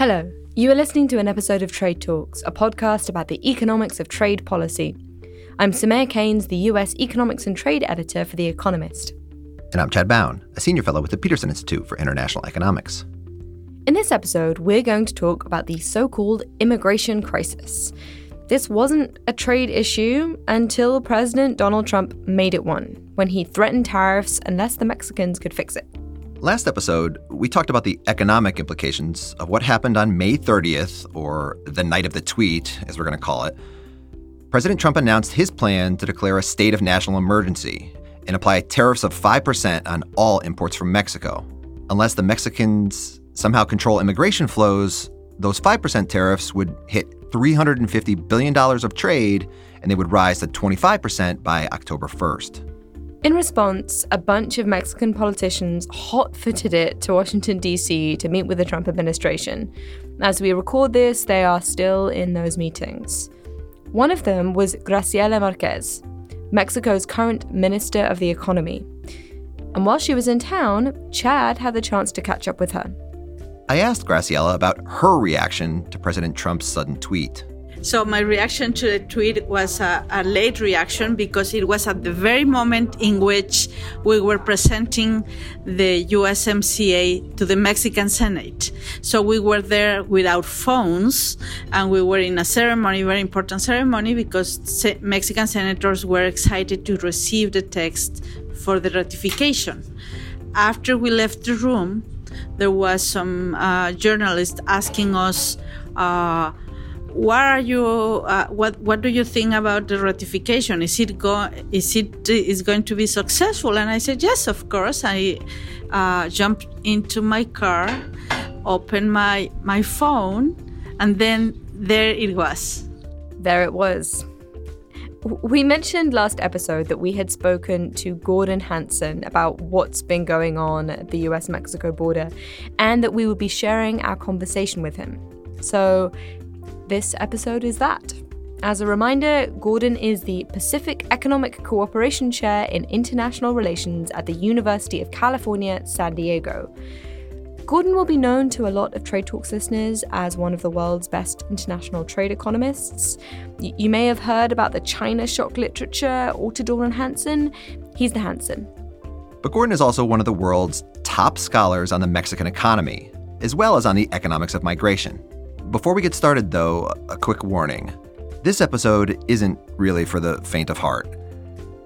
Hello, you are listening to an episode of Trade Talks, a podcast about the economics of trade policy. I'm Soumaya Keynes, the US Economics and Trade Editor for The Economist. And I'm Chad Bown, a senior fellow with the Peterson Institute for International Economics. In this episode, we're going to talk about the so called immigration crisis. This wasn't a trade issue until President Donald Trump made it one, when he threatened tariffs unless the Mexicans could fix it. Last episode, we talked about the economic implications of what happened on May 30th, or the night of the tweet, as we're going to call it. President Trump announced his plan to declare a state of national emergency and apply tariffs of 5% on all imports from Mexico. Unless the Mexicans somehow control immigration flows, those 5% tariffs would hit $350 billion of trade, and they would rise to 25% by October 1st. In response, a bunch of Mexican politicians hot footed it to Washington, D.C. to meet with the Trump administration. As we record this, they are still in those meetings. One of them was Graciela Marquez, Mexico's current Minister of the Economy. And while she was in town, Chad had the chance to catch up with her. I asked Graciela about her reaction to President Trump's sudden tweet. So my reaction to the tweet was a, a, late reaction because it was at the very moment in which we were presenting the USMCA to the Mexican Senate. So we were there without phones and we were in a ceremony, very important ceremony because Mexican senators were excited to receive the text for the ratification. After we left the room, there was some uh, journalist asking us, uh, "What are you? Uh, what What do you think about the ratification? Is it go? Is it is going to be successful?" And I said, "Yes, of course." I uh, jumped into my car, opened my my phone, and then there it was. There it was. We mentioned last episode that we had spoken to Gordon Hanson about what's been going on at the US Mexico border and that we would be sharing our conversation with him. So, this episode is that. As a reminder, Gordon is the Pacific Economic Cooperation Chair in International Relations at the University of California, San Diego. Gordon will be known to a lot of Trade Talks listeners as one of the world's best international trade economists. You may have heard about the China shock literature Autor Dorn and Hanson. He's the Hanson. But Gordon is also one of the world's top scholars on the Mexican economy, as well as on the economics of migration. Before we get started, though, a quick warning. This episode isn't really for the faint of heart.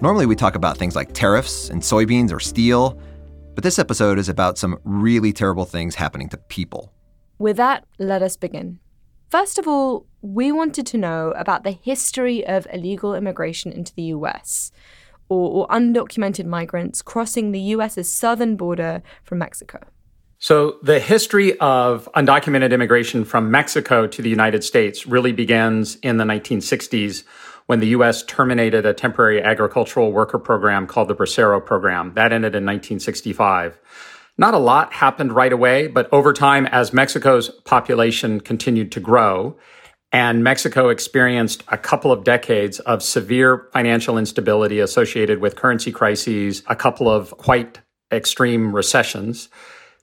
Normally, we talk about things like tariffs and soybeans or steel. But this episode is about some really terrible things happening to people. With that, let us begin. First of all, we wanted to know about the history of illegal immigration into the US, or, or undocumented migrants crossing the US's southern border from Mexico. So, the history of undocumented immigration from Mexico to the United States really begins in the 1960s when the U.S. terminated a temporary agricultural worker program called the Bracero Program. That ended in 1965. Not a lot happened right away, but over time, as Mexico's population continued to grow, and Mexico experienced a couple of decades of severe financial instability associated with currency crises, a couple of quite extreme recessions,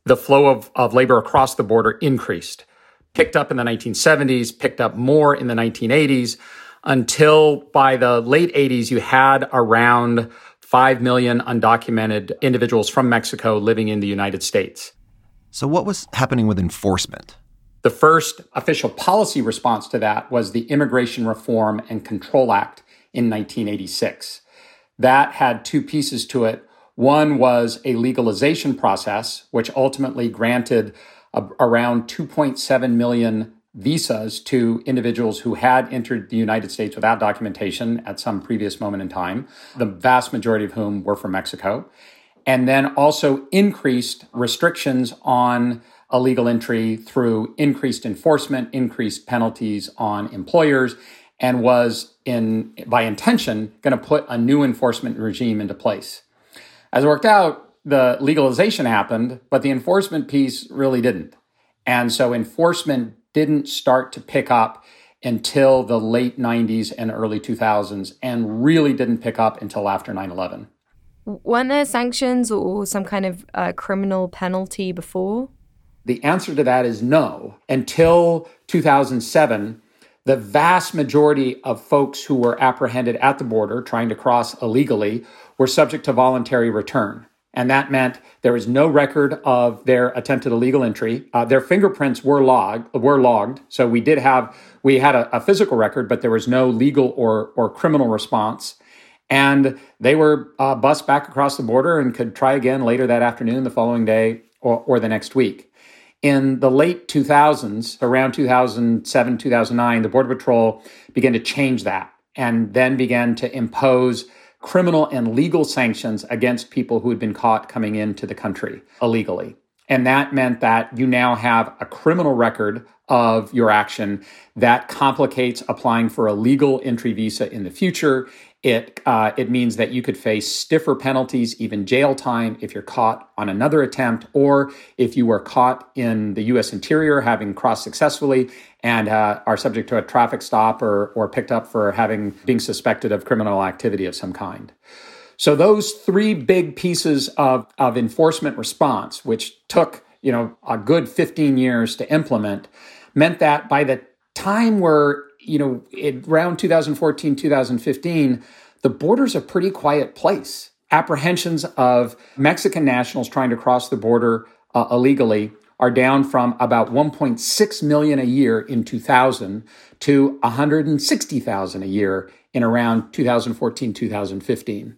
the flow of, of labor across the border increased. Picked up in the 1970s, picked up more in the 1980s until by the late 80s, you had around 5 million undocumented individuals from Mexico living in the United States. So, what was happening with enforcement? The first official policy response to that was the Immigration Reform and Control Act in 1986. That had two pieces to it. One was a legalization process, which ultimately granted a, around 2.7 million visas to individuals who had entered the United States without documentation at some previous moment in time, the vast majority of whom were from Mexico, and then also increased restrictions on illegal entry through increased enforcement, increased penalties on employers, and was in by intention going to put a new enforcement regime into place. As it worked out, the legalization happened, but the enforcement piece really didn't. And so enforcement didn't start to pick up until the late 90s and early 2000s and really didn't pick up until after 9 11. Weren't there sanctions or some kind of uh, criminal penalty before? The answer to that is no. Until 2007, the vast majority of folks who were apprehended at the border trying to cross illegally were subject to voluntary return. And that meant there was no record of their attempted illegal entry. Uh, their fingerprints were logged, were logged. So we did have, we had a, a physical record, but there was no legal or, or criminal response. And they were uh, bused back across the border and could try again later that afternoon, the following day, or, or the next week. In the late 2000s, around 2007, 2009, the Border Patrol began to change that and then began to impose criminal and legal sanctions against people who had been caught coming into the country illegally. And that meant that you now have a criminal record of your action that complicates applying for a legal entry visa in the future. It uh, it means that you could face stiffer penalties, even jail time, if you're caught on another attempt, or if you were caught in the U.S. interior having crossed successfully and uh, are subject to a traffic stop or or picked up for having being suspected of criminal activity of some kind. So those three big pieces of of enforcement response, which took you know a good 15 years to implement, meant that by the time we're you know, around 2014, 2015, the border's a pretty quiet place. Apprehensions of Mexican nationals trying to cross the border uh, illegally are down from about 1.6 million a year in 2000 to 160,000 a year in around 2014, 2015.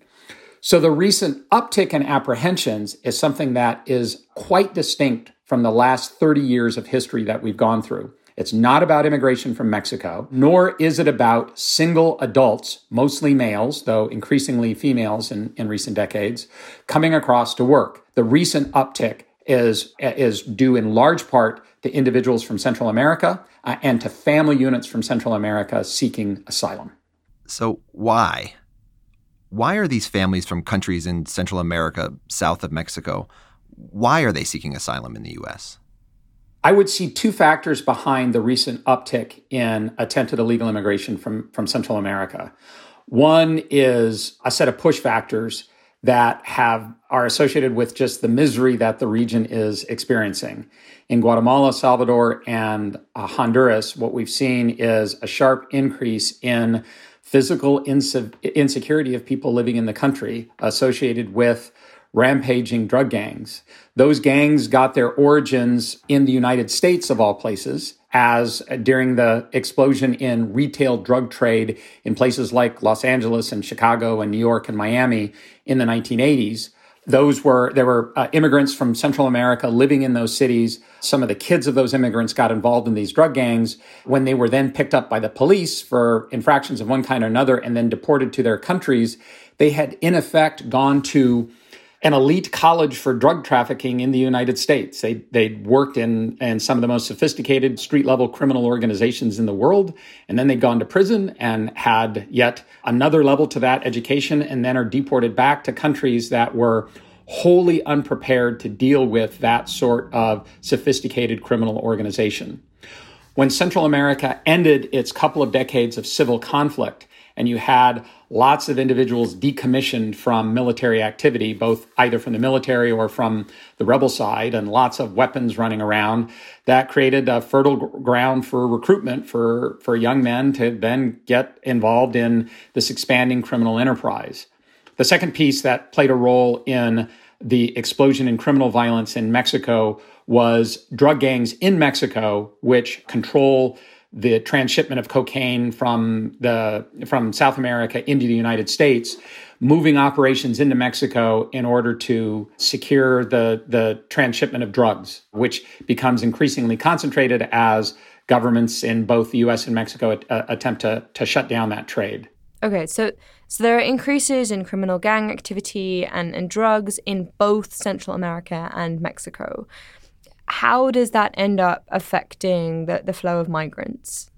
So the recent uptick in apprehensions is something that is quite distinct from the last 30 years of history that we've gone through. It's not about immigration from Mexico, nor is it about single adults, mostly males, though increasingly females in, in recent decades, coming across to work. The recent uptick is, is due in large part to individuals from Central America uh, and to family units from Central America seeking asylum. So, why? Why are these families from countries in Central America, south of Mexico, why are they seeking asylum in the U.S.? I would see two factors behind the recent uptick in attempted illegal immigration from, from Central America. One is a set of push factors that have are associated with just the misery that the region is experiencing. In Guatemala, Salvador, and uh, Honduras, what we've seen is a sharp increase in physical inse- insecurity of people living in the country associated with rampaging drug gangs. Those gangs got their origins in the United States, of all places, as during the explosion in retail drug trade in places like Los Angeles and Chicago and New York and Miami in the 1980s. Those were, there were uh, immigrants from Central America living in those cities. Some of the kids of those immigrants got involved in these drug gangs when they were then picked up by the police for infractions of one kind or another and then deported to their countries. They had in effect gone to an elite college for drug trafficking in the United States. They they'd worked in in some of the most sophisticated street level criminal organizations in the world, and then they'd gone to prison and had yet another level to that education, and then are deported back to countries that were wholly unprepared to deal with that sort of sophisticated criminal organization. When Central America ended its couple of decades of civil conflict, and you had lots of individuals decommissioned from military activity, both either from the military or from the rebel side, and lots of weapons running around. That created a fertile ground for recruitment for, for young men to then get involved in this expanding criminal enterprise. The second piece that played a role in the explosion in criminal violence in Mexico was drug gangs in Mexico, which control the transshipment of cocaine from the from South America into the United States, moving operations into Mexico in order to secure the the transshipment of drugs, which becomes increasingly concentrated as governments in both the U.S. and Mexico uh, attempt to to shut down that trade. Okay, so so there are increases in criminal gang activity and, and drugs in both Central America and Mexico how does that end up affecting the, the flow of migrants?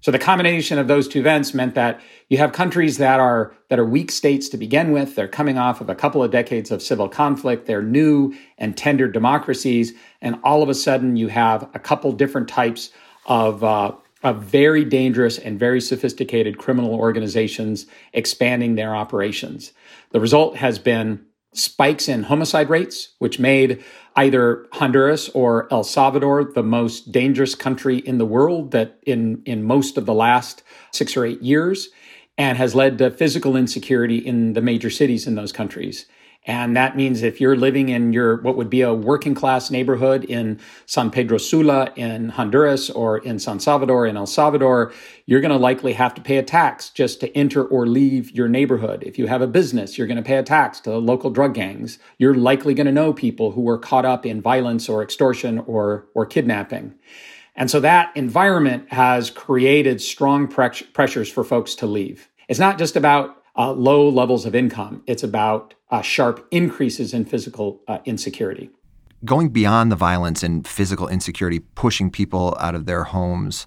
So the combination of those two events meant that you have countries that are that are weak states to begin with. They're coming off of a couple of decades of civil conflict. They're new and tender democracies, and all of a sudden you have a couple different types of uh, of very dangerous and very sophisticated criminal organizations expanding their operations. The result has been spikes in homicide rates, which made either Honduras or El Salvador the most dangerous country in the world that in, in most of the last six or eight years, and has led to physical insecurity in the major cities in those countries. And that means if you're living in your what would be a working class neighborhood in San Pedro Sula in Honduras or in San Salvador in El Salvador, you're going to likely have to pay a tax just to enter or leave your neighborhood. If you have a business, you're going to pay a tax to the local drug gangs. You're likely going to know people who were caught up in violence or extortion or or kidnapping. And so that environment has created strong pressures for folks to leave. It's not just about uh, low levels of income. It's about uh, sharp increases in physical uh, insecurity. Going beyond the violence and physical insecurity pushing people out of their homes,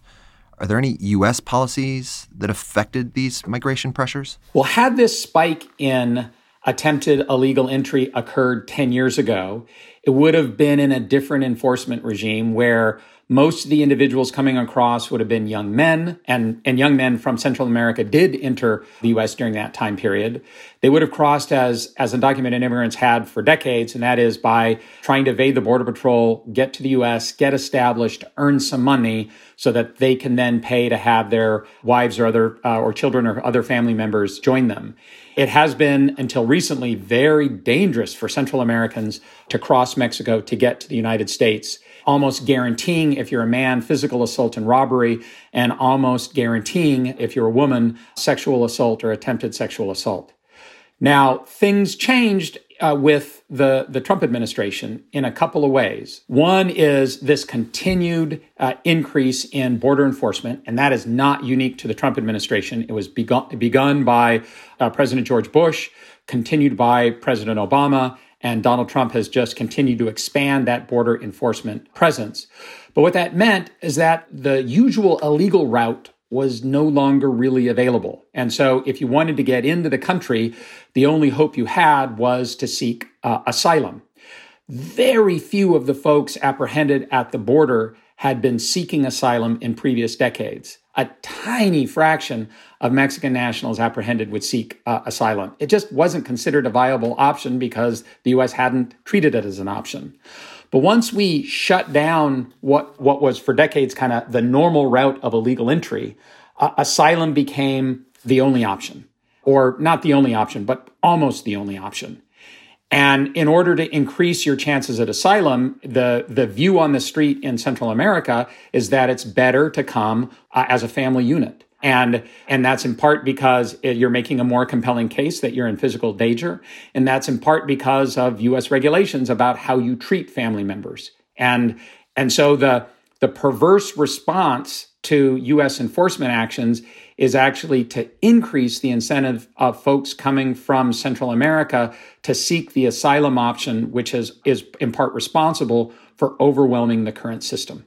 are there any U.S. policies that affected these migration pressures? Well, had this spike in attempted illegal entry occurred 10 years ago, it would have been in a different enforcement regime where most of the individuals coming across would have been young men, and, and young men from Central America did enter the U.S. during that time period. They would have crossed as, as undocumented immigrants had for decades, and that is by trying to evade the Border Patrol, get to the U.S., get established, earn some money so that they can then pay to have their wives or other, uh, or children or other family members join them. It has been until recently very dangerous for Central Americans to cross Mexico to get to the United States almost guaranteeing if you're a man physical assault and robbery and almost guaranteeing if you're a woman sexual assault or attempted sexual assault now things changed uh, with the, the Trump administration in a couple of ways. One is this continued uh, increase in border enforcement, and that is not unique to the Trump administration. It was begun, begun by uh, President George Bush, continued by President Obama, and Donald Trump has just continued to expand that border enforcement presence. But what that meant is that the usual illegal route was no longer really available. And so if you wanted to get into the country, the only hope you had was to seek uh, asylum. Very few of the folks apprehended at the border had been seeking asylum in previous decades. A tiny fraction of Mexican nationals apprehended would seek uh, asylum. It just wasn't considered a viable option because the U.S. hadn't treated it as an option. But once we shut down what, what was for decades kind of the normal route of illegal entry, uh, asylum became the only option, or not the only option, but almost the only option. And in order to increase your chances at asylum, the, the view on the street in Central America is that it's better to come uh, as a family unit. And, and that's in part because you're making a more compelling case that you're in physical danger. And that's in part because of US regulations about how you treat family members. And, and so the, the perverse response to US enforcement actions is actually to increase the incentive of folks coming from Central America to seek the asylum option, which is, is in part responsible for overwhelming the current system.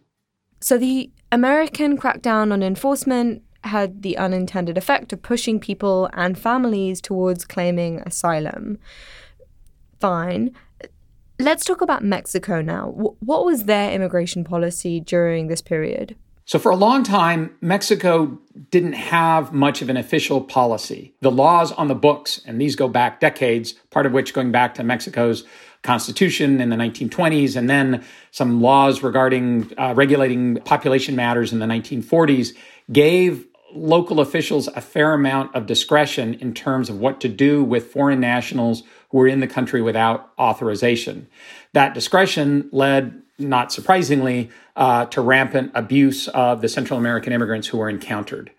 So the American crackdown on enforcement had the unintended effect of pushing people and families towards claiming asylum. Fine. Let's talk about Mexico now. What was their immigration policy during this period? So, for a long time, Mexico didn't have much of an official policy. The laws on the books, and these go back decades, part of which going back to Mexico's constitution in the 1920s, and then some laws regarding uh, regulating population matters in the 1940s, gave local officials a fair amount of discretion in terms of what to do with foreign nationals who were in the country without authorization. That discretion led, not surprisingly, uh, to rampant abuse of the Central American immigrants who were encountered.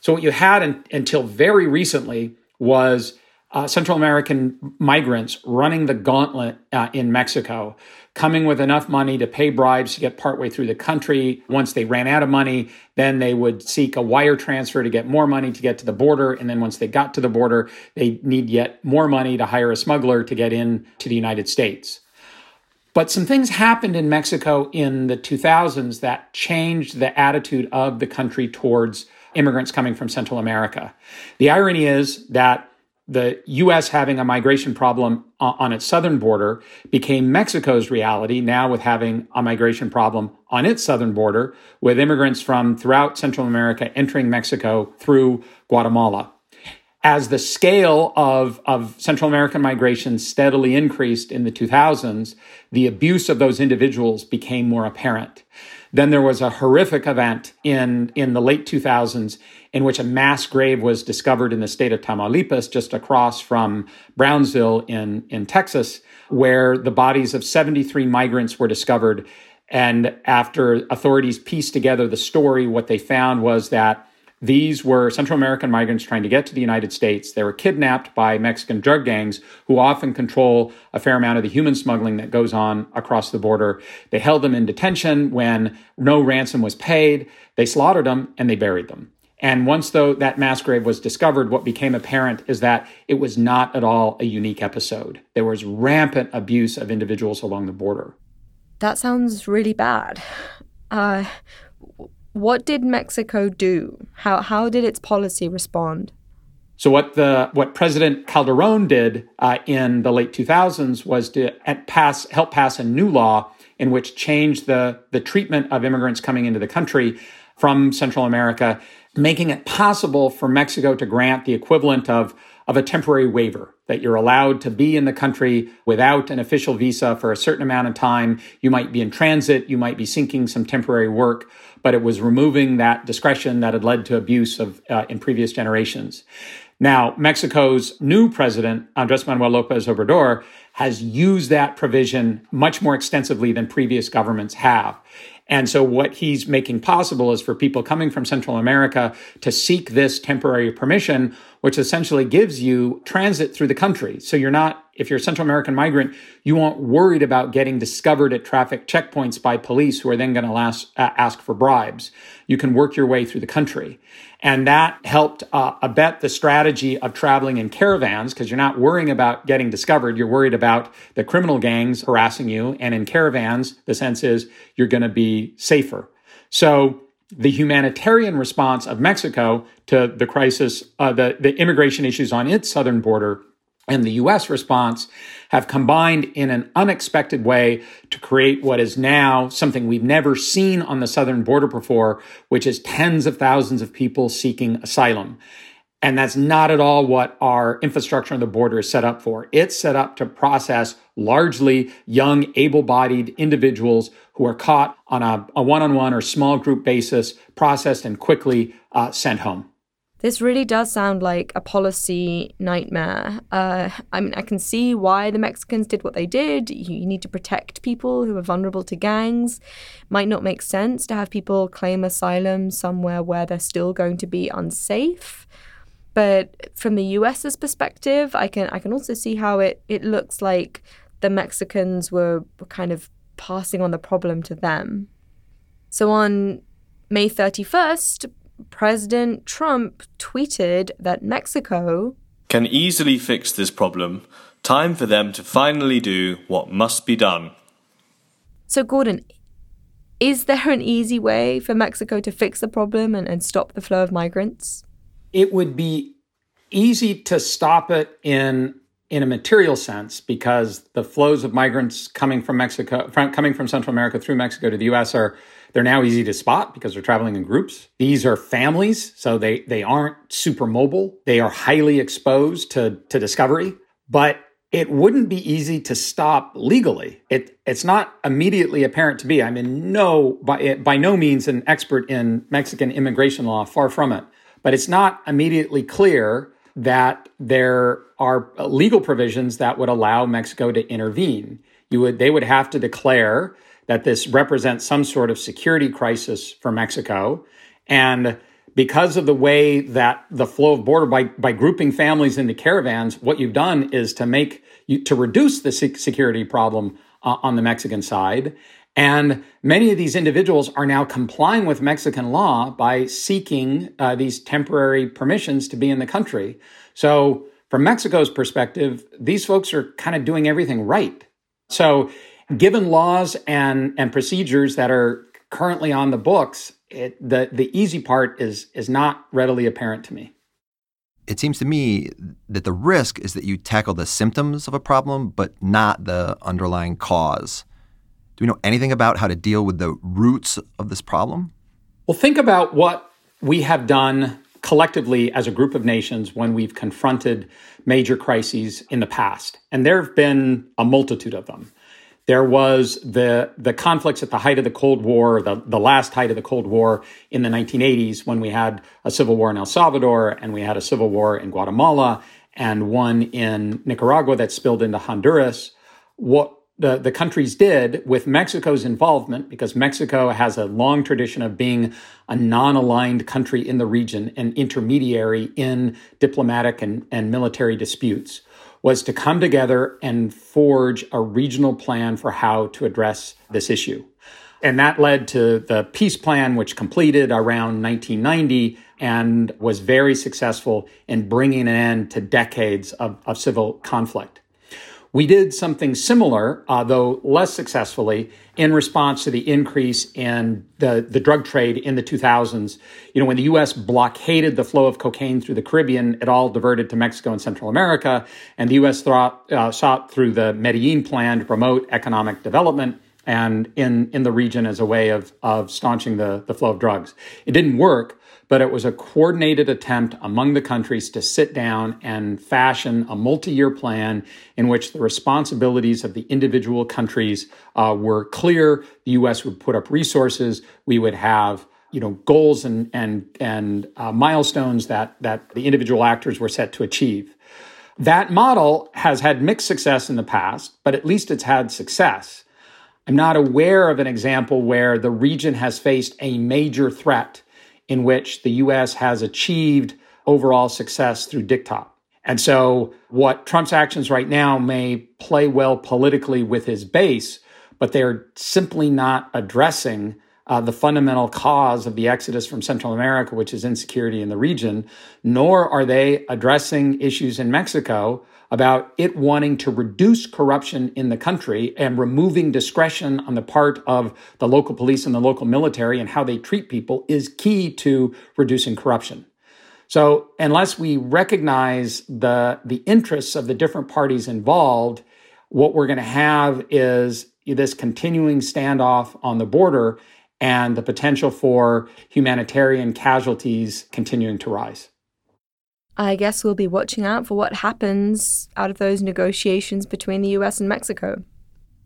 So, what you had in, until very recently was uh, Central American migrants running the gauntlet uh, in Mexico, coming with enough money to pay bribes to get partway through the country. Once they ran out of money, then they would seek a wire transfer to get more money to get to the border. And then once they got to the border, they need yet more money to hire a smuggler to get in to the United States. But some things happened in Mexico in the 2000s that changed the attitude of the country towards immigrants coming from Central America. The irony is that the US having a migration problem on its southern border became Mexico's reality now with having a migration problem on its southern border with immigrants from throughout Central America entering Mexico through Guatemala. As the scale of, of Central American migration steadily increased in the 2000s, the abuse of those individuals became more apparent. Then there was a horrific event in, in the late 2000s in which a mass grave was discovered in the state of Tamaulipas, just across from Brownsville in, in Texas, where the bodies of 73 migrants were discovered. And after authorities pieced together the story, what they found was that these were Central American migrants trying to get to the United States. They were kidnapped by Mexican drug gangs who often control a fair amount of the human smuggling that goes on across the border. They held them in detention when no ransom was paid. They slaughtered them and they buried them. And once though that mass grave was discovered, what became apparent is that it was not at all a unique episode. There was rampant abuse of individuals along the border. That sounds really bad. Uh, what did Mexico do? How, how did its policy respond? So what the what President Calderon did uh, in the late 2000s was to pass help pass a new law in which changed the the treatment of immigrants coming into the country from Central America, making it possible for Mexico to grant the equivalent of of a temporary waiver that you're allowed to be in the country without an official visa for a certain amount of time. You might be in transit, you might be seeking some temporary work, but it was removing that discretion that had led to abuse of uh, in previous generations. Now, Mexico's new president, Andres Manuel Lopez Obrador, has used that provision much more extensively than previous governments have. And so what he's making possible is for people coming from Central America to seek this temporary permission, which essentially gives you transit through the country. So you're not, if you're a Central American migrant, you aren't worried about getting discovered at traffic checkpoints by police who are then going to uh, ask for bribes. You can work your way through the country. And that helped uh, abet the strategy of traveling in caravans because you're not worrying about getting discovered. You're worried about the criminal gangs harassing you. And in caravans, the sense is you're going to be safer. So the humanitarian response of Mexico to the crisis, uh, the, the immigration issues on its southern border and the US response have combined in an unexpected way to create what is now something we've never seen on the southern border before, which is tens of thousands of people seeking asylum. And that's not at all what our infrastructure on the border is set up for. It's set up to process largely young, able bodied individuals who are caught on a one on one or small group basis, processed and quickly uh, sent home. This really does sound like a policy nightmare. Uh, I mean, I can see why the Mexicans did what they did. You need to protect people who are vulnerable to gangs. Might not make sense to have people claim asylum somewhere where they're still going to be unsafe. But from the US's perspective, I can I can also see how it, it looks like the Mexicans were, were kind of passing on the problem to them. So on May 31st, President Trump tweeted that Mexico can easily fix this problem. Time for them to finally do what must be done. So, Gordon, is there an easy way for Mexico to fix the problem and, and stop the flow of migrants? It would be easy to stop it in in a material sense because the flows of migrants coming from Mexico from, coming from Central America through Mexico to the US are they're now easy to spot because they're traveling in groups. These are families, so they, they aren't super mobile. They are highly exposed to, to discovery, but it wouldn't be easy to stop legally. It, it's not immediately apparent to me. I'm in no, by, by no means an expert in Mexican immigration law, far from it. But it's not immediately clear that there are legal provisions that would allow Mexico to intervene. You would, they would have to declare that this represents some sort of security crisis for Mexico. And because of the way that the flow of border by, by grouping families into caravans, what you've done is to make you, to reduce the security problem uh, on the Mexican side. And many of these individuals are now complying with Mexican law by seeking uh, these temporary permissions to be in the country. So, from Mexico's perspective, these folks are kind of doing everything right. So, given laws and and procedures that are currently on the books, it, the the easy part is is not readily apparent to me. It seems to me that the risk is that you tackle the symptoms of a problem, but not the underlying cause. Do we know anything about how to deal with the roots of this problem? Well, think about what we have done collectively as a group of nations when we've confronted major crises in the past. And there have been a multitude of them. There was the, the conflicts at the height of the Cold War, the, the last height of the Cold War in the 1980s, when we had a civil war in El Salvador and we had a civil war in Guatemala and one in Nicaragua that spilled into Honduras. What the, the countries did with Mexico's involvement, because Mexico has a long tradition of being a non aligned country in the region, an intermediary in diplomatic and, and military disputes, was to come together and forge a regional plan for how to address this issue. And that led to the peace plan, which completed around 1990 and was very successful in bringing an end to decades of, of civil conflict. We did something similar, uh, though less successfully, in response to the increase in the, the drug trade in the 2000s. You know, when the U.S. blockaded the flow of cocaine through the Caribbean, it all diverted to Mexico and Central America, and the U.S. Thought, uh, sought through the Medellin Plan to promote economic development and in, in the region as a way of, of staunching the, the flow of drugs. It didn't work, but it was a coordinated attempt among the countries to sit down and fashion a multi year plan in which the responsibilities of the individual countries uh, were clear. The U.S. would put up resources. We would have you know goals and and and uh, milestones that that the individual actors were set to achieve. That model has had mixed success in the past, but at least it's had success. I'm not aware of an example where the region has faced a major threat in which the US has achieved overall success through diktat. And so, what Trump's actions right now may play well politically with his base, but they're simply not addressing uh, the fundamental cause of the exodus from Central America, which is insecurity in the region, nor are they addressing issues in Mexico about it wanting to reduce corruption in the country and removing discretion on the part of the local police and the local military and how they treat people is key to reducing corruption. So unless we recognize the, the interests of the different parties involved, what we're going to have is this continuing standoff on the border and the potential for humanitarian casualties continuing to rise. I guess we'll be watching out for what happens out of those negotiations between the US and Mexico.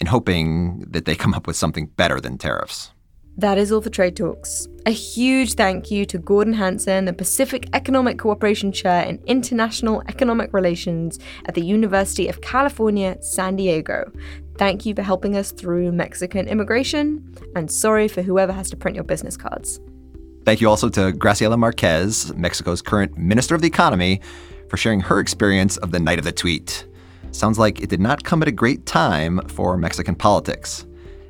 And hoping that they come up with something better than tariffs. That is all for Trade Talks. A huge thank you to Gordon Hanson, the Pacific Economic Cooperation Chair in International Economic Relations at the University of California, San Diego. Thank you for helping us through Mexican immigration, and sorry for whoever has to print your business cards. Thank you also to Graciela Marquez, Mexico's current Minister of the Economy, for sharing her experience of the night of the tweet. Sounds like it did not come at a great time for Mexican politics.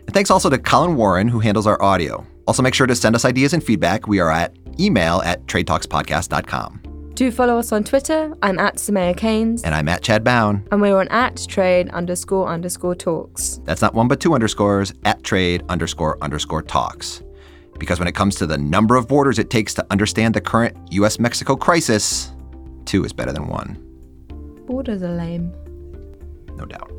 And thanks also to Colin Warren, who handles our audio. Also, make sure to send us ideas and feedback. We are at email at tradetalkspodcast.com. Do follow us on Twitter. I'm at Soumaya Keynes. And I'm at Chad Bown. And we're on at trade underscore underscore talks. That's not one but two underscores at trade underscore underscore talks. Because when it comes to the number of borders it takes to understand the current US Mexico crisis, two is better than one. Borders are lame. No doubt.